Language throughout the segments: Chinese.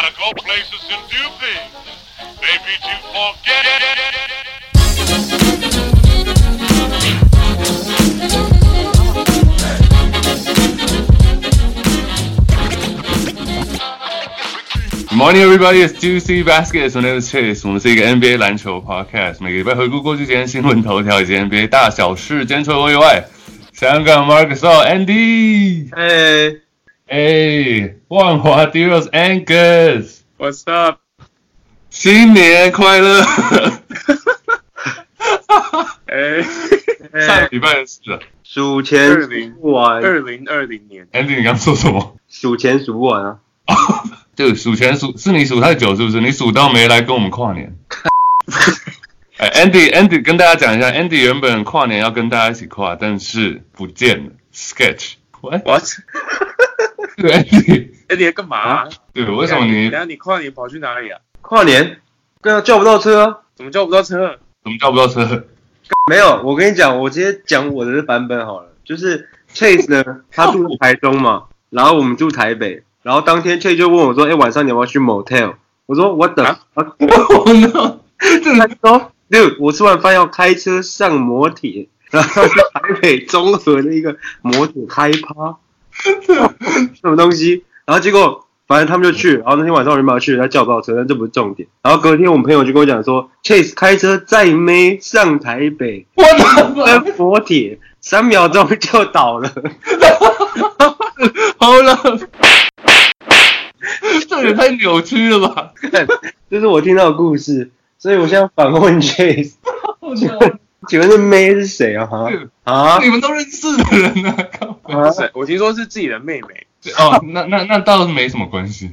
Gotta go places and do things. Maybe to forget. Good morning, everybody. It's Juicy Baskets. My name is Chase. 我们是一个 NBA 篮球 podcast，每个礼拜回顾过去几天新闻头条以及 NBA 大小事。今天除了我以外，香港 Marcus Andy，哎， 哎，万华 Deals Angus，What's up？新年快乐！哎，上礼拜的事了二数钱零数不完，二零二零年，，Andy，你刚说什么？数钱数不完啊！对，数钱数是你数太久是不是？你数到没来跟我们跨年。哎，Andy，Andy 跟大家讲一下，Andy 原本跨年要跟大家一起跨，但是不见了。Sketch，喂，What？对，Andy，哎，你在干嘛？对，为什么你等下你跨年跑去哪里啊？跨年，跟他叫不到车啊、怎么叫不到车？怎么叫不到车？没有，我跟你讲，我直接讲我的版本好了。就是 Chase 呢，他住在台中嘛，然后我们住台北，然后当天 Chase 就问我说：“哎、晚上你要不要去 motel？” 我说：“What the？” 啊啊我呢？这他说：“六，我吃完饭要开车上摩铁，然后去台北综合的一个摩铁开趴，什么东西？然后结果反正他们就去，然后那天晚上我就没有去，他叫不到车，但这不是重点。然后隔天我们朋友就跟我讲说，Chase 开车载妹上台北，我的跟摩铁三秒钟就倒了。好了，这也太扭曲了吧！这是我听到的故事，所以我现在反问 Chase，请问这妹是谁啊？哈啊你们都认识的人啊！是，我听说是自己的妹妹。哦，那那那倒是没什么关系，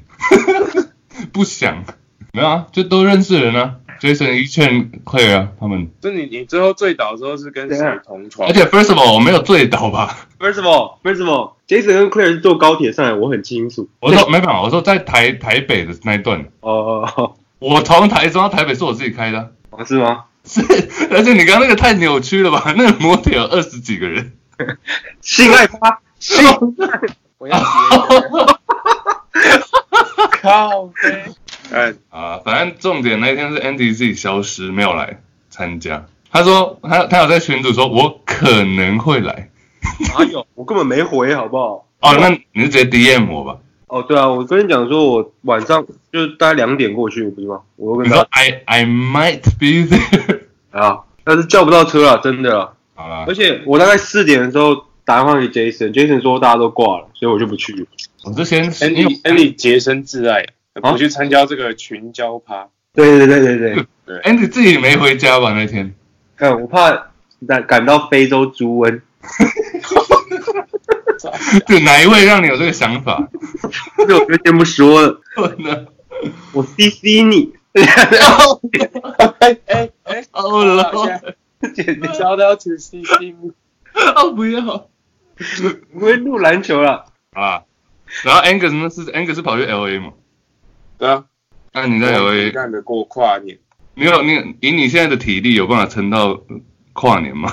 不想没有啊，就都认识人啊，Jason、一劝 Claire 啊，他们。就你你最后醉倒的时候是跟谁同床而？且 First of all，我没有醉倒吧？First of all, first of all, Jason 跟 Claire 是坐高铁上来，我很清楚。我说没办法，我说在台台北的那一段，哦哦哦我从台中到台北是我自己开的是吗？是，而且你刚刚那个太扭曲了吧？那个摩铁有二十几个人，性爱趴，性我要接。靠背。哎，啊，反正重点那一天是 Andy 自己消失，没有来参加。他说他他有在群组说，我可能会来。哪有？我根本没回，好不好？哦，那你就直接 DM 我吧。哦，对啊，我跟你讲说，我晚上就是大概两点过去，不是吗？我跟你说 I I might be there。啊，但是叫不到车了，真的了。好了而，且我大概四点的时候打电话给 Jason，Jason 说大家都挂了，所以我就不去。我就先因 Andy 为 Andy 洁身自爱，啊不去参加这个群交趴。对对对对对，Andy 自己没回家吧那天。看我怕赶赶到非洲猪瘟，对，哪一位让你有这个想法？这我就先不说了。我 CC 你，哎 哎哎，哦了，简直 shout out to CC 哦不要不会录篮球了。啊！然后 Angus 呢是 Angus 是跑去 LA 嘛？对啊，那你在 LA，干得过跨年，你有你以你现在的体力有办法撑到跨年吗？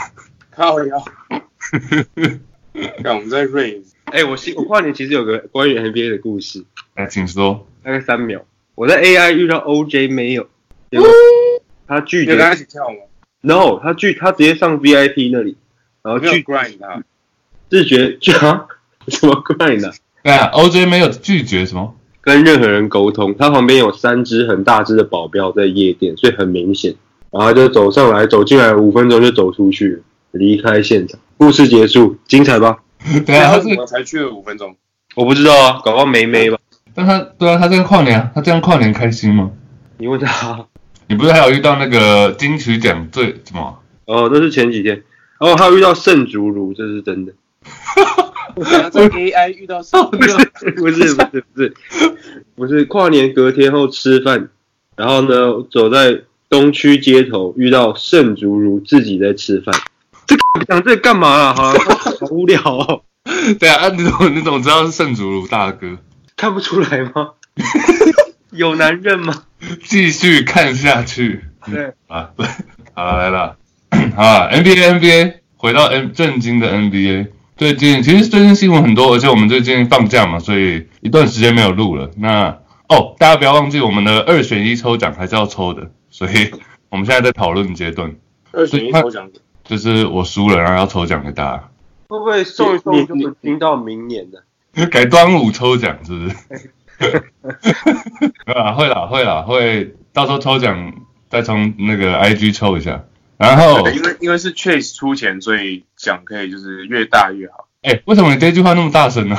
靠呀。看我们在 raise，哎、我新我跨年其实有个关于 NBA 的故事，来，请说。大概三秒。我在 AI 遇到 OJ 没有，结果他拒你跟他绝一起跳吗？，No，他去他直接上 VIP 那里，然后没有拒 grind 他，拒绝拒 啊什么 grind 啊，对啊，OJ 没有拒绝什么？跟任何人沟通。他旁边有三只很大只的保镖在夜店，所以很明显。然后就走上来，走进来五分钟就走出去了，离开现场。故事结束，精彩吧？对啊，他是，为什么才去了五分钟？我不知道啊，搞不好没没吧？但他对啊，他这样跨年啊，他这样跨年开心吗？你问他。你不是还有遇到那个金曲奖最什么？哦，那是前几天。哦，还有遇到圣竹如，这是真的。在 AI 遇到什么？不是不是不是不是不是跨年隔天后吃饭，然后呢走在东区街头遇到圣竹如自己在吃饭。这个讲这个干嘛啊？好好无聊哦，对啊，啊你怎么你怎么知道是圣竹如大哥？看不出来吗？有男人吗？继续看下去对，啊！好来了，好 啊，NBA NBA 回到 N 正经的 NBA，最近其实最近新闻很多，而且我们最近放假嘛，所以一段时间没有录了。那哦，大家不要忘记我们的二选一抽奖还是要抽的，所以我们现在在讨论阶段，二选一抽奖，就是我输了，然后要抽奖给大家，会不会送一送就会听到明年的？改端午抽奖是不是？没有啦，会啦会啦会，到时候抽奖再从那个 IG 抽一下，然后因为因为是 Chase 出钱，所以奖可以就是越大越好。哎、为什么你这句话那么大声呢？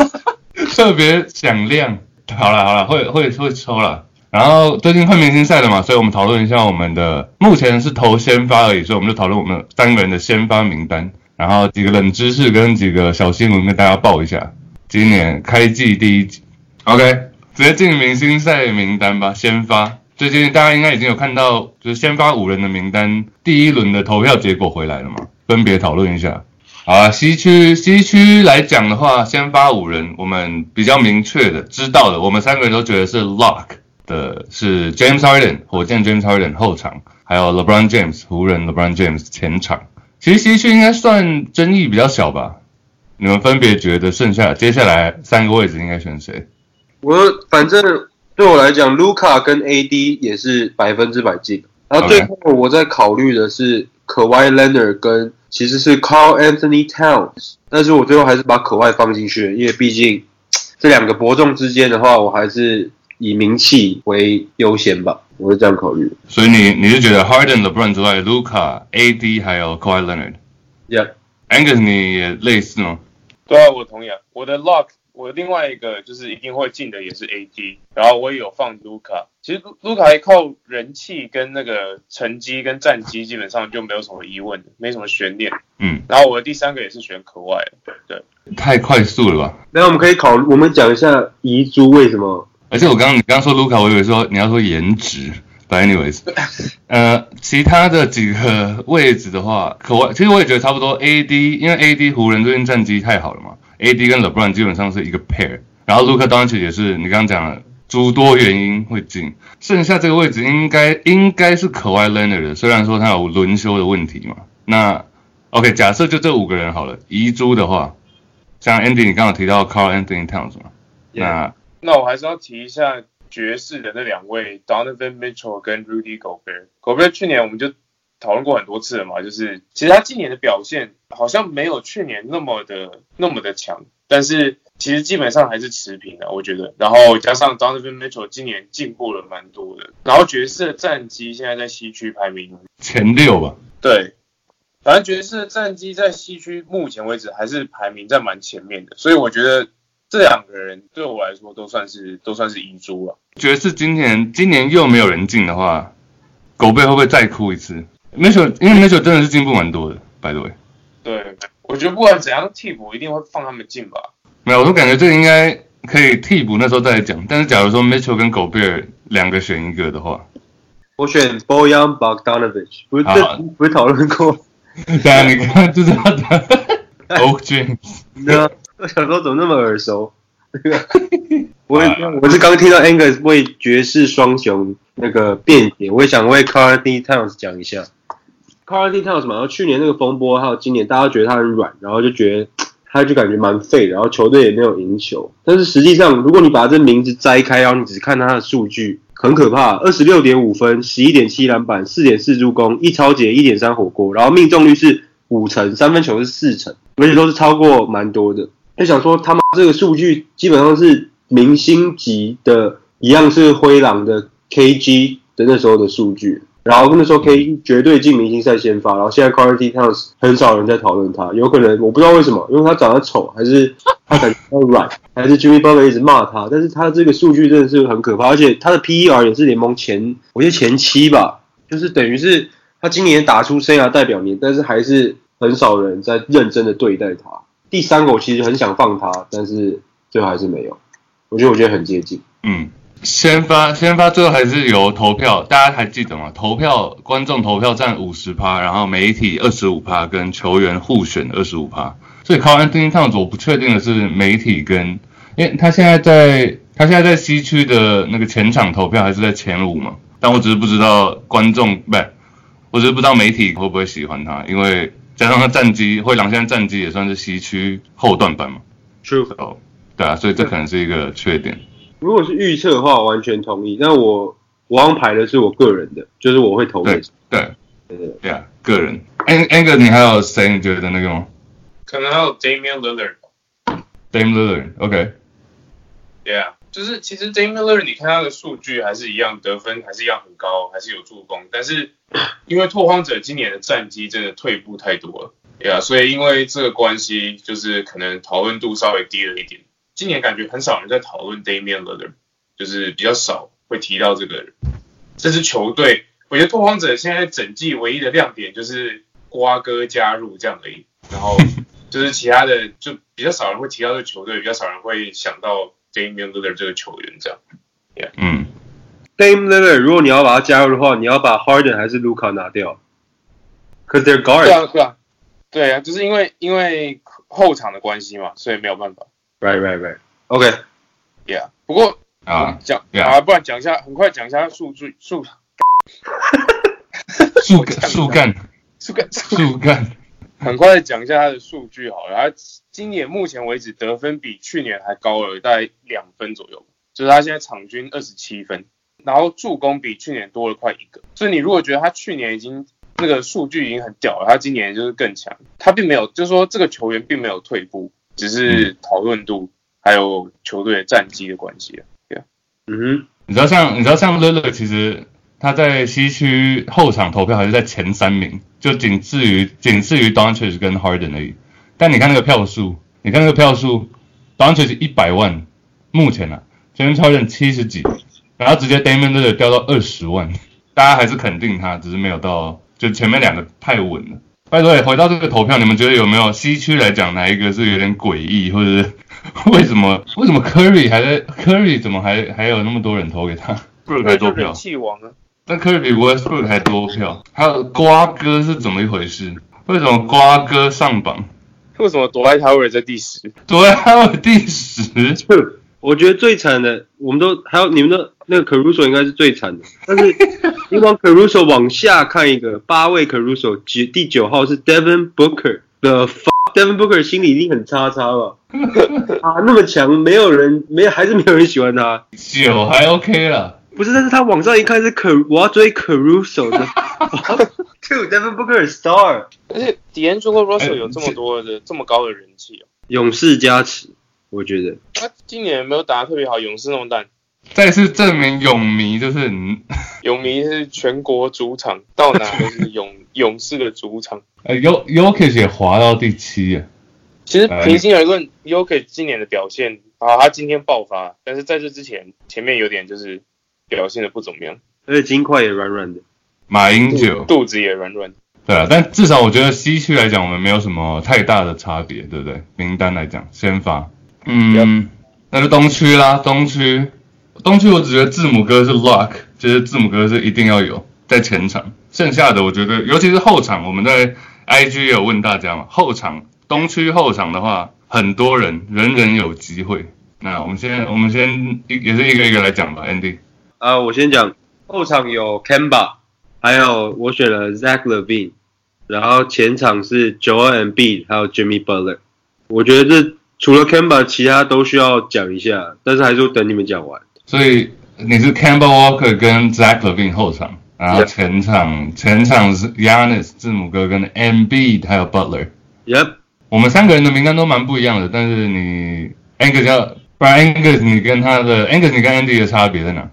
特别响亮。好了好了，会会会抽了。然后最近快明星赛了嘛，所以我们讨论一下我们的目前是投先发而已，所以我们就讨论我们三个人的先发名单，然后几个冷知识跟几个小新闻跟大家报一下。今年开季第一集，OK，直接进明星赛名单吧。先发，最近大家应该已经有看到，就是先发五人的名单，第一轮的投票结果回来了嘛，分别讨论一下。好啊，西区西区来讲的话，先发五人，我们比较明确的知道的，我们三个人都觉得是 lock 的是 James Harden，火箭 James Harden 后场，还有 LeBron James 湖人 LeBron James 前场。其实西区应该算争议比较小吧？你们分别觉得剩下接下来三个位置应该选谁？我反正对我来讲，卢卡跟 AD 也是百分之百进。然后最后我在考虑的是可 a Leonard 跟其实是 Carl Anthony Towns，但是我最后还是把可外放进去，因为毕竟这两个伯仲之间的话，我还是以名气为优先吧，我是这样考虑。所以你你是觉得 Harden、LeBron 之外，Luca、AD 还有 Kawhi Leonard。Yeah，Angus 你也类似吗？对啊，我同意啊。我的 lock，我另外一个就是一定会进的也是 AD，然后我也有放卢卡。其实卢卢卡靠人气跟那个成绩跟战绩，基本上就没有什么疑问的，没什么悬念。嗯，然后我的第三个也是选可外的，对，太快速了吧？那我们可以考，我们讲一下遗珠为什么而且我刚刚你刚刚说卢卡，我以为说你要说颜值，but anyways，呃，其他的几个位置的话，可外其实我也觉得差不多。AD 因为 AD 湖人最近战绩太好了嘛，AD 跟 LeBron 基本上是一个 pair，然后卢卡当然也是你刚刚讲的诸多原因会进，剩下这个位置应该应该是可外 Leonard 的，虽然说他有轮休的问题嘛。那 OK，假设就这五个人好了，遗珠的话，像 Andy 你刚刚提到 Carl Anthony Towns 嘛，那那我还是要提一下爵士的那两位 Donovan Mitchell 跟 Rudy Gobert。Gobert 去年我们就讨论过很多次了嘛，就是其实他今年的表现好像没有去年那么的那么的强，但是其实基本上还是持平的，我觉得。然后加上 Donovan Mitchell 今年进步了蛮多的，然后爵士的战绩现在在西区排名前六吧。对，反正爵士的战绩在西区目前为止还是排名在蛮前面的，所以我觉得这两个人对我来说都算是都算是遗珠了。爵士今年今年又没有人进的话，狗贝会不会再哭一次？Mitchell 因为 Mitchell 真的是进步蛮多的，by the way。对，我觉得不管怎样，替补一定会放他们进吧。没有，我都感觉这个应该可以替补那时候再来讲。但是假如说 Mitchell 跟狗贝尔两个选一个的话，我选 Bojan Bogdanovic，不是好这不是讨论过？对啊，你看就是他的 Oak James。那我想说怎么那么耳熟？我也 我是刚听到 Angus 为爵士双雄那个辩解，我也想为 Anthony Towns 讲一下。Carl Anthony Towns 嘛，然后去年那个风波，还有今年大家觉得他很软，然后就觉得他就感觉蛮废的，然后球队也没有赢球。但是实际上，如果你把这名字摘开，然后你只看他的数据，很可怕，二十六点五分，十一点七篮板，四点四助攻，一超节，一点三火锅，然后命中率是五成，三分球是四成，而且都是超过蛮多的。就想说他妈这个数据基本上是明星级的，一样是灰狼的 KG 的那时候的数据。然后那时候 K 绝对进明星赛先发，然后现在 Quality Towns 很少人在讨论他，有可能我不知道为什么，因为他长得丑，还是 他感觉他软，还是 Jimmy Butler 一直骂他，但是他这个数据真的是很可怕，而且他的 PER 也是联盟前，我觉得前七吧，就是等于是他今年打出生涯代表年，但是还是很少人在认真的对待他。第三个我其实很想放他，但是最后还是没有。我觉得我觉得很接近。嗯，先发先发最后还是由投票，大家还记得吗？投票观众投票占五十趴，然后媒体二十五趴，跟球员互选二十五趴。所以 Carl Anthony Towns 我不确定的是媒体跟，因为他现在在他现在在西区的那个前场投票还是在前五嘛，但我只是不知道观众不是，我只是不知道媒体会不会喜欢他，因为加上他战绩，灰狼现在战绩也算是西区后段班嘛。True，哦，对啊，所以这可能是一个缺点。如果是预测的话，完全同意。但我我刚排的是我个人的，就是我会投对给对对对对啊，个人。Ang Ang 你还有谁你觉得那个吗可能还有 Damian Lillard。？Dame Lillard，OK，Yeah，就是其实 Damian Lillard 你看他的数据还是一样，得分还是一样很高，还是有助攻，但是因为拓荒者今年的战绩真的退步太多了，Yeah，所以因为这个关系，就是可能讨论度稍微低了一点。今年感觉很少人在讨论 Damian Lillard，就是比较少会提到这个人。这支球队，我觉得拓荒者现在整季唯一的亮点就是瓜哥加入这样而已，然后 就是其他的就比较少人会提到这个球队，比较少人会想到 Damian Lillard 这个球员这样。Yeah. 嗯，Dame Lillard，如果你要把他加入的话，你要把 Harden 还是卢卡拿掉？Cause they're guard，啊，对啊，对啊，就是因为因为后场的关系嘛，所以没有办法。Right right right。OK，Yeah，不过啊，讲 yeah 啊，不然讲一下，很快讲一下数据数 树干树干树干树干，很快地讲一下他的数据好了。他今年目前为止得分比去年还高了大概两分左右，就是他现在场均二十七分，然后助攻比去年多了快一个。所以你如果觉得他去年已经那个数据已经很屌了，他今年就是更强。他并没有，就是说这个球员并没有退步，只是讨论度还有球队的战绩的关系啊。嗯哼，你知道像你知道像 Lillard 其实他在西区后场投票还是在前三名，就仅次于仅次于 Doncic 跟 Harden 而已。但你看那个票数，你看那个票数，Doncic 一百万，目前啊，James Harden 七十几，然后直接 Damian Lillard 掉到二十万，大家还是肯定他，只是没有到就前面两个太稳了。拜托，回到这个投票，你们觉得有没有西区来讲哪一个是有点诡异，或者是 为什么为什么 Curry 还在 Curry 怎么还还有那么多人投给他？不如还多票就人，气王啊，但 Curry 比 Westbrook 还多票。还有瓜哥是怎么一回事？为什么瓜哥上榜？为什么躲在他位在第十？对，还有第十。我觉得最惨的，我们都还有你们的那个 Caruso 应该是最惨的，但是 你往 Caruso 往下看一个八位 Caruso，九第九号是 Devin Booker 的 Devin Booker 心里一定很叉叉吧？啊，那么强，没有人没有，还是没有人喜欢他。九还 OK 了，不是，但是他往上一看是 Car，我要追 Caruso 的。Two Devin Booker star，而且 D'Angelo 哎 Russell 有这么多的这么高的人气哦，勇士加持，我觉得。他今年没有打得特别好，勇士那么烂。再次证明勇迷就是嗯 勇迷是全国主场，到哪都是勇 勇士的主场。呃 Yo Yokic 也滑到第七耶。其实哎平心而论，Yoke 今年的表现，啊，他今天爆发，但是在这之前，前面有点就是表现的不怎么样，而且金块也软软的。马英九，肚子也软软。对啊，但至少我觉得西区来讲，我们没有什么太大的差别，对不对？名单来讲，先发，嗯，那就东区啦，东区，东区我只觉得字母哥是 luck，就是字母哥是一定要有在前场，剩下的我觉得，尤其是后场，我们在 IG 也有问大家嘛，后场东区后场的话，很多人人人有机会。那我们先我们先一也是一个一个来讲吧，Andy。啊，我先讲后场有 Kemba，还有我选了 Zach Levine，然后前场是 Joel Embiid，还有 Jimmy Butler。我觉得这除了 Camba，其他都需要讲一下，但是还是等你们讲完。所以你是 Campbell Walker 跟 Zach Levine 后场，然后前场前场是 Yanis 字母哥跟 Embiid 还有 Butler。Yep，我们三个人的名单都蛮不一样的，但是你 Angus 要，不然 Angus 你跟他的 Angus 你跟 Andy 的差别在哪？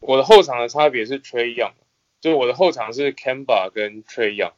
我的后场的差别是 Trey Young，就是我的后场是 Kemba 跟 Trey Young，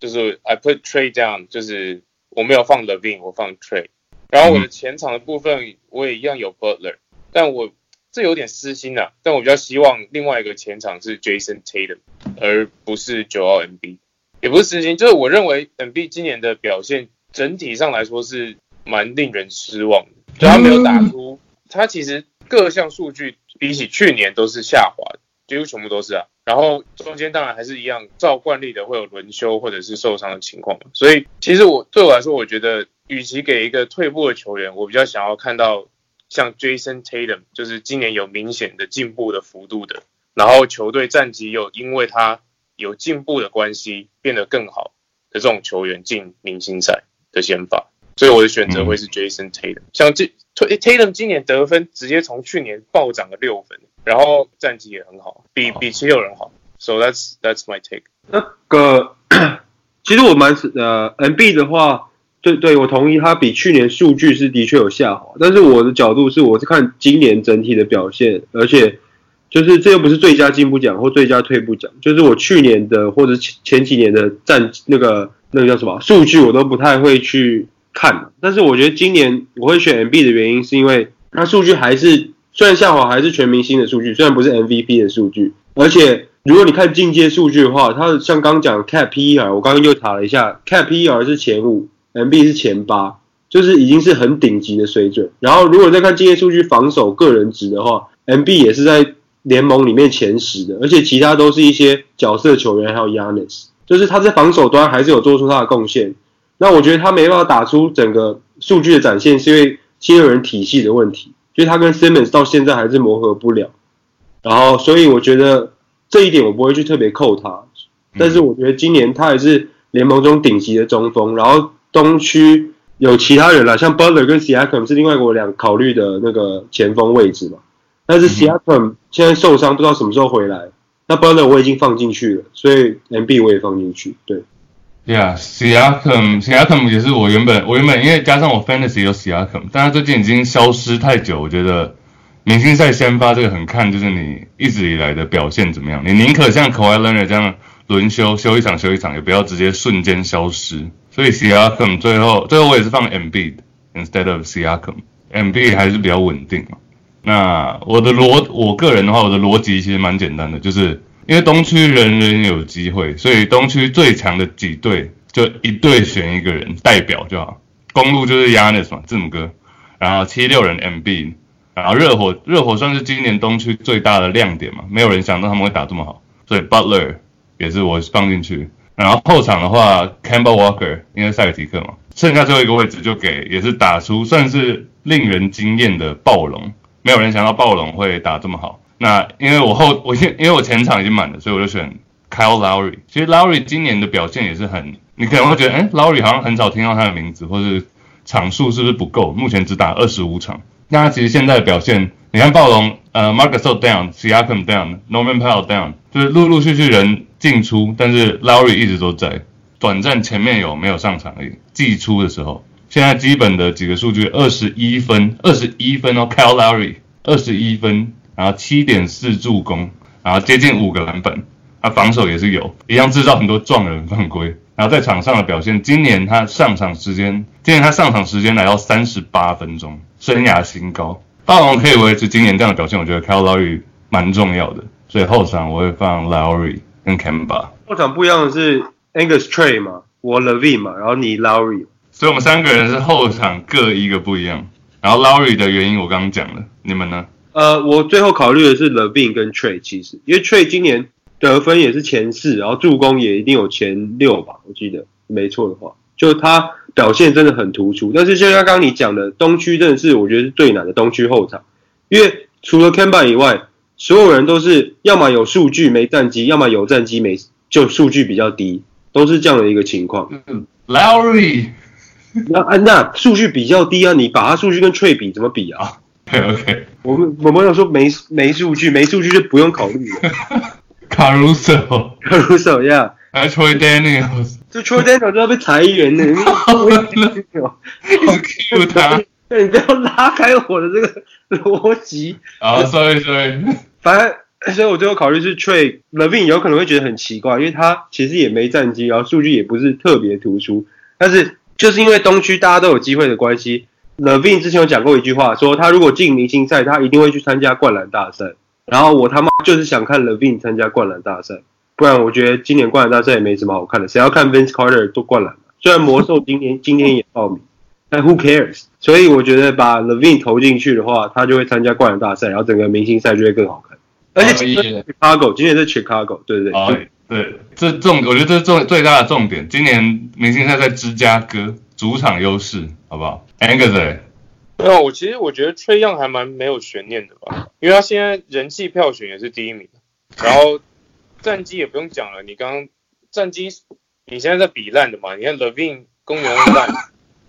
就是 I put Trey down，就是我没有放 Levine，我放 Trey。然后我的前场的部分我也一样有 Butler，但我这有点私心啊，但我比较希望另外一个前场是 Jason Tatum，而不是 Joel Embiid，也不是私心，就是我认为 Embiid 今年的表现整体上来说是蛮令人失望的，就他没有打出，他其实各项数据比起去年都是下滑的，几乎全部都是啊。然后中间当然还是一样，照惯例的会有轮休或者是受伤的情况，所以其实我对我来说，我觉得与其给一个退步的球员，我比较想要看到像 Jason Tatum，就是今年有明显的进步的幅度的，然后球队战绩又因为他有进步的关系变得更好的这种球员进明星赛的先发，所以我的选择会是 Jason Tatum。像这 Tatum 今年得分直接从去年暴涨了六分，然后战绩也很好，比比七六人好。So that's that's my take。那个 其实我蛮呃，NB 的话，对对，我同意，他比去年数据是的确有下滑，但是我的角度是，我是看今年整体的表现，而且就是这又不是最佳进步奖或最佳退步奖，就是我去年的或者前前几年的战那个那个叫什么数据，我都不太会去看，但是我觉得今年我会选 NB 的原因，是因为它数据还是虽然下滑，还是全明星的数据，虽然不是 MVP 的数据，而且。如果你看进阶数据的话，它像刚讲 Cap PER，我刚刚又查了一下，Cap PER 是前五，MB 是前八，就是已经是很顶级的水准。然后如果再看进阶数据防守个人值的话，MB 也是在联盟里面前十的，而且其他都是一些角色球员，还有 Yanis，就是他在防守端还是有做出他的贡献。那我觉得他没办法打出整个数据的展现，是因为七六人体系的问题，就是他跟 Simmons 到现在还是磨合不了。然后所以我觉得。这一点我不会去特别扣他，但是我觉得今年他也是联盟中顶级的中锋。然后东区有其他人了，像 Butler 跟 Siakam 是另外我俩考虑的那个前锋位置嘛。但是 Siakam 现在受伤，不知道什么时候回来。那 Butler 我已经放进去了，所以 MB 我也放进去。对，Yeah，Siakam，Siakam 也是我原本我原本因为加上我 Fantasy 有 Siakam，但他最近已经消失太久，我觉得。明星赛先发这个很看，就是你一直以来的表现怎么样。你宁可像 k a w i Leonard 这样轮休，休一场休一场，也不要直接瞬间消失。所以 Siakam 最后最后我也是放 MB 的 instead of Siakam，MB 还是比较稳定嘛。那我的逻我个人的话，我的逻辑其实蛮简单的，就是因为东区人人有机会，所以东区最强的几队就一队选一个人代表就好。公路就是 Yanis 嘛，字母哥，然后七六人 MB。然后热火，热火算是今年东区最大的亮点嘛，没有人想到他们会打这么好，所以 Butler 也是我放进去。然后后场的话，Campbell Walker 因为塞尔提克嘛，剩下最后一个位置就给也是打出算是令人惊艳的暴龙，没有人想到暴龙会打这么好。那因为我后我因因为我前场已经满了，所以我就选 Kyle Lowry。其实 Lowry 今年的表现也是很，你可能会觉得，哎，Lowry 好像很少听到他的名字，或是场数是不是不够？目前只打二十五场。那他其实现在的表现，你看暴龙，呃，Marcus down，Siakam down，Norman Powell down，就是陆陆续续人进出，但是 Lowry 一直都在，短暂前面有没有上场而已。季初的时候，现在基本的几个数据，二十一分，二十一分哦，Kyle Lowry 二十一分，然后七点四助攻，然后接近五个篮板，他防守也是有，一样制造很多撞人犯规。然后在场上的表现，今年他上场时间，今年他上场时间来到三十八分钟，生涯新高。暴龙可以维持今年这样的表现，我觉得 Kyle Lowry 蛮重要的。所以后场我会放 Lowry 跟 Kemba。后场不一样的是 Angus Trey 嘛，我 Levine 嘛，然后你 Lowry。所以我们三个人是后场各一个不一样。然后 Lowry 的原因我刚刚讲了，你们呢？呃，我最后考虑的是 Levine 跟 Trey，其实因为 Trey 今年。得分也是前四，然后助攻也一定有前六吧，我记得没错的话，就他表现真的很突出。但是就像刚刚你讲的，东区真的是我觉得是最难的东区后场，因为除了 Kemba 以外，所有人都是要么有数据没战绩，要么有战绩没就数据比较低，都是这样的一个情况。嗯，Lowry，那啊那数据比较低啊，你把他数据跟 Trey 比怎么比啊？OK，我们我们要说没没数据，没数据就不用考虑了。Caruso，Caruso，Yeah，还 Troy Daniels，就 Troy Daniels 都要被裁员呢，你一直 Q 他，你不要拉开我的这个逻辑。啊，Sorry，Sorry，反正所以我最后考虑是 Troy Levine，有可能会觉得很奇怪，因为他其实也没战绩，然后数据也不是特别突出，但是就是因为东区大家都有机会的关系，Levine 之前有讲过一句话，说他如果进明星赛，他一定会去参加灌篮大赛。然后我他妈就是想看 Levine 参加灌篮大赛，不然我觉得今年灌篮大赛也没什么好看的。谁要看 Vince Carter 都灌篮虽然魔兽今年今天也报名，但 Who cares？所以我觉得把 Levine 投进去的话，他就会参加灌篮大赛，然后整个明星赛就会更好看。而且 Chicago 今年是 Chicago，对对对，对，这重我觉得这是重最大的重点。今年明星赛在芝加哥，主场优势，好不好？Angus。没有，我其实我觉得崔样还蛮没有悬念的吧，因为他现在人气票选也是第一名，然后战绩也不用讲了，你刚战绩你现在在比烂的嘛？你看 Levin 公牛烂，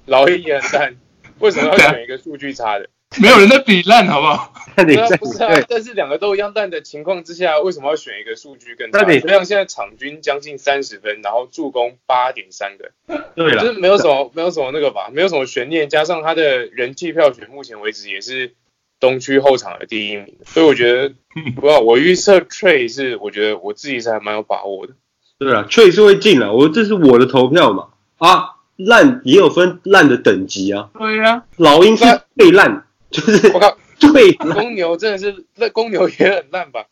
老黑也很烂，为什么要选一个数据差的？没有人在比烂，好不好？对啊，那你在不是啊，但是两个都一样烂的情况之下，为什么要选一个数据更差？那你像现在场均将近三十分，然后助攻八点三个，对了，就是没有什么没有什么那个吧，没有什么悬念，加上他的人气票选，目前为止也是东区后场的第一名，所以我觉得，不要我预测 Trey 是，我觉得我自己是还蛮有把握的。对了，确实会进的，我这是我的投票嘛。啊，烂也有分烂的等级啊，对呀、老鹰是最烂，就是我靠，最公牛真的是，那公牛也很烂吧？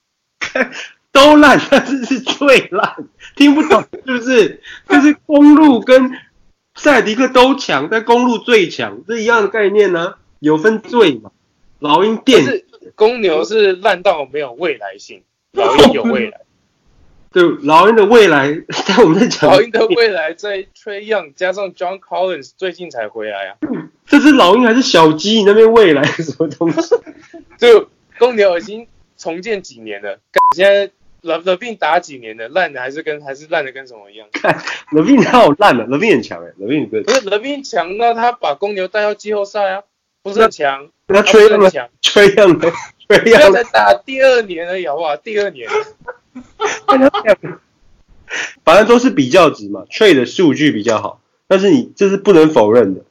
都烂，但是是最烂，听不懂是不是？就是公路跟塞尔迪克都强，但公路最强，这一样的概念呢、有分最嘛。老鹰但垫是公牛是烂到没有未来性，老鹰有未来，对老鹰的未来，但我们在讲老鹰的未来在 Trey Young 加上 John Collins 最近才回来啊，这只老鹰还是小鸡？你那边未来是 什么东西？就公牛已经重建几年了，干现在 l e v i n 打几年了，烂的还是跟还是烂的跟什么一样？勒宾他好烂了，勒宾很强哎，勒宾不不是 l e v i n 强那他把公牛带到季后赛啊，不是很强，那他不吹样了，吹样了，吹不要样了才，打第二年而已，好不好？第二年，反正都是比较值嘛。Trade 的数据比较好，但是你这是不能否认的。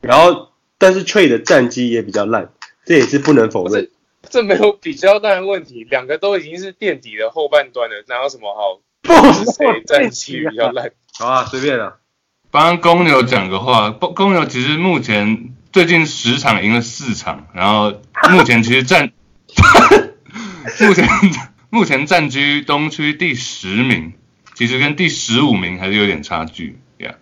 然后，但是 Trade 的战绩也比较烂，这也是不能否认。这没有比较大的问题，两个都已经是垫底的后半段了，哪有什么好？不是谁战绩比较烂？好啊，随便了。帮公牛讲个话，公公牛其实目前最近十场赢了四场，然后目前其实战，目前目前暂居东区第十名，其实跟第十五名还是有点差距呀。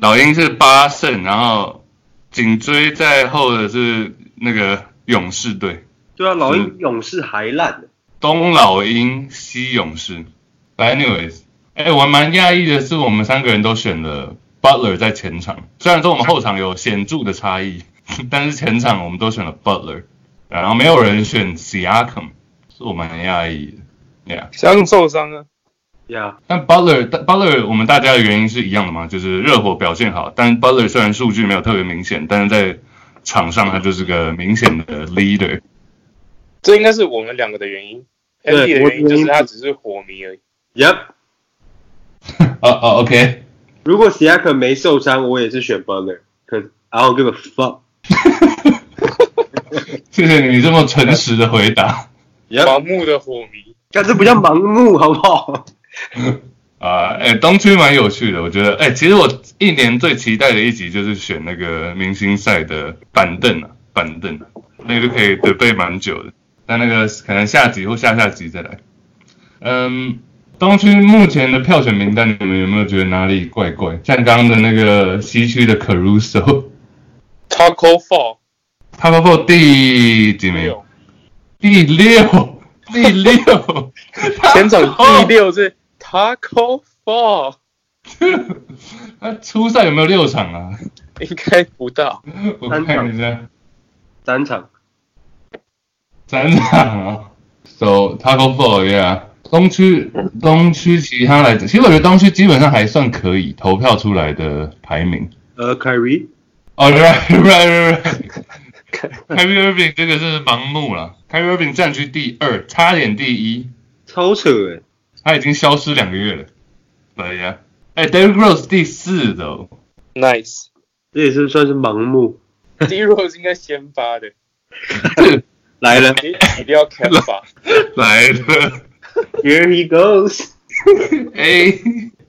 老鹰是八胜，然后紧追在后的是那个勇士队，对啊，老鹰勇士还烂的。东老鹰西勇士。Anyways，哎、我蛮讶异的是，我们三个人都选了 Butler 在前场，虽然说我们后场有显著的差异，但是前场我们都选了 Butler，然后没有人选 Siakam，是我蛮讶异的，Yeah。像受伤啊，呀、但 Butler Butler 我们大家的原因是一样的嘛，就是热火表现好，但 Butler 虽然数据没有特别明显，但是在场上他就是个明显的 leader。这应该是我们两个的原因。对 Andy 的原因就是他只是火迷而已。Yep，哦哦，OK，如果 Siakam 没受伤，我也是选 Butler。可 I don't give a fuck。谢谢你这么诚实的回答。Yep，盲目的火迷，但这不叫盲目，好不好？啊，哎、东区蛮有趣的，我觉得，哎、其实我一年最期待的一集就是选那个明星赛的板凳啊，板凳，那个就可以准备蛮久的。但那个可能下集或下下集再来。嗯，东区目前的票选名单，你们有没有觉得哪里怪怪？像刚刚的那个西区的 Caruso，Taco 包括第几名？六，第六，第六，前场第六是 Taco Fall，他初赛有没有六场啊？应该不到。我看一下。三场。三场啊，So Taco Fall yeah，东区东区其他来讲，其实我觉得东区基本上还算可以投票出来的排名。呃，Kyrie，哦、right right right right，Kyrie Irving 这个是盲目了，Kyrie Irving 占据第二，差点第一，超扯哎。他已经消失两个月了。对呀，哎，Derrick Rose 第四的哦，Nice，这也是算是盲目。d e r o s e 应该先发的，来了你一定要看吧。来了。，Here he goes。哎，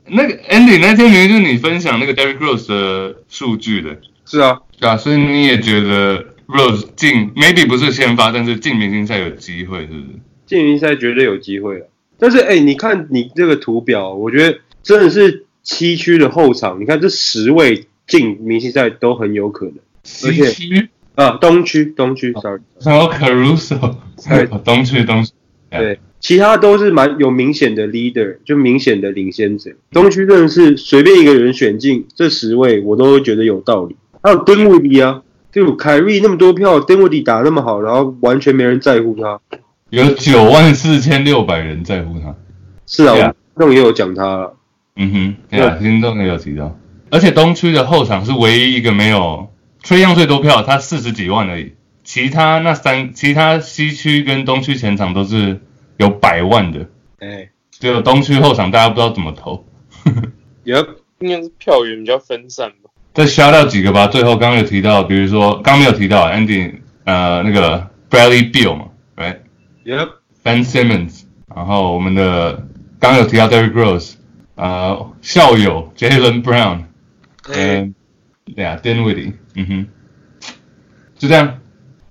那个 Andy 那天明明就是你分享那个 Derrick Rose 的数据的，是啊，对啊，所以你也觉得 Rose 进 maybe 不是先发，但是进明星赛有机会，是不是？进明星赛绝对有机会了。但是哎、你看你这个图表，我觉得真的是七区的后场，你看这十位进明星赛都很有可能西区，啊。东区，东区，sorry，还有 Caruso，对 东区东区，对，其他都是蛮有明显的 leader，就明显的领先者。东区真的是随便一个人选进这十位，我都会觉得有道理。还有丁威迪啊，就凯瑞那么多票，丁威迪打那么好，然后完全没人在乎他。有九万四千六百人在乎他。是啊，Yeah 我也有讲他了。嗯哼，对啊，听众也有提到，而且东区的后场是唯一一个没有崔样最多票，他四十几万而已。其他那三，其他西区跟东区前场都是有百万的，哎，只有东区后场大家不知道怎么投。有应该是票源比较分散吧。再刷掉几个吧。最后刚刚有提到，比如说刚刚没有提到 Andy，呃，那个 Bradley Bill 嘛，Right？Yep，Ben Simmons，然后我们的刚刚有提到 Derrick Rose，呃，校友 Jalen Brown，嗯，对啊，Dinwiddie，嗯哼，就这样。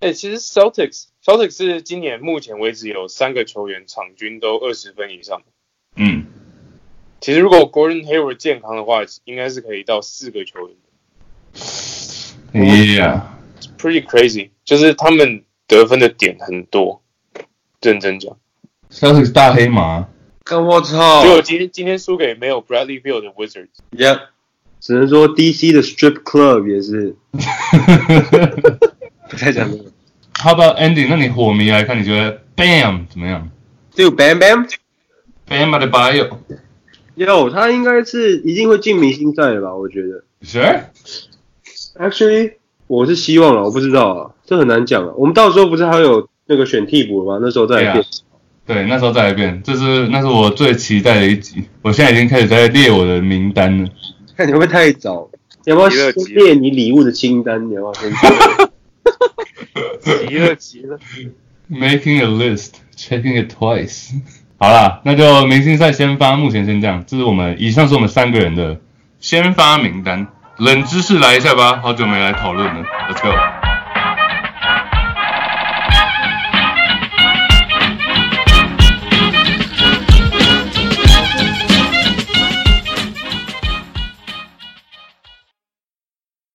哎、其实 Celtics Celtics 是今年目前为止有三个球员场均都二十分以上。嗯，其实如果 Gordon Hayward 健康的话，应该是可以到四个球员 Yeah，It's，pretty crazy。就是他们得分的点很多，认真讲。Celtics 大黑马，跟我操结果今天今天输给没有 Bradley Beal 的 Wizards。，Yeah，只能说 DC 的 Strip Club 也是不太讲这个。How about Andy？那你火迷来看，你觉得 Bam 怎么样就 Bam Bam，？Bam a d e b i o 有他应该是一定会进明星赛的吧？我觉得。Sure？Actually，我是希望了，我不知道啊，这很难讲啊。我们到时候不是还有那个选替补吗？那时候再来变。对，那时候再来变，这是那是我最期待的一集。我现在已经开始在列我的名单了。看你会不会太早？你要不要先列你礼物的清单？你要不要先？急了急了，Making a list, checking it twice。好啦，那就明星赛先发，目前先这样。这是我们以上是我们三个人的先发名单。冷知识来一下吧，好久没来讨论了。Let's go。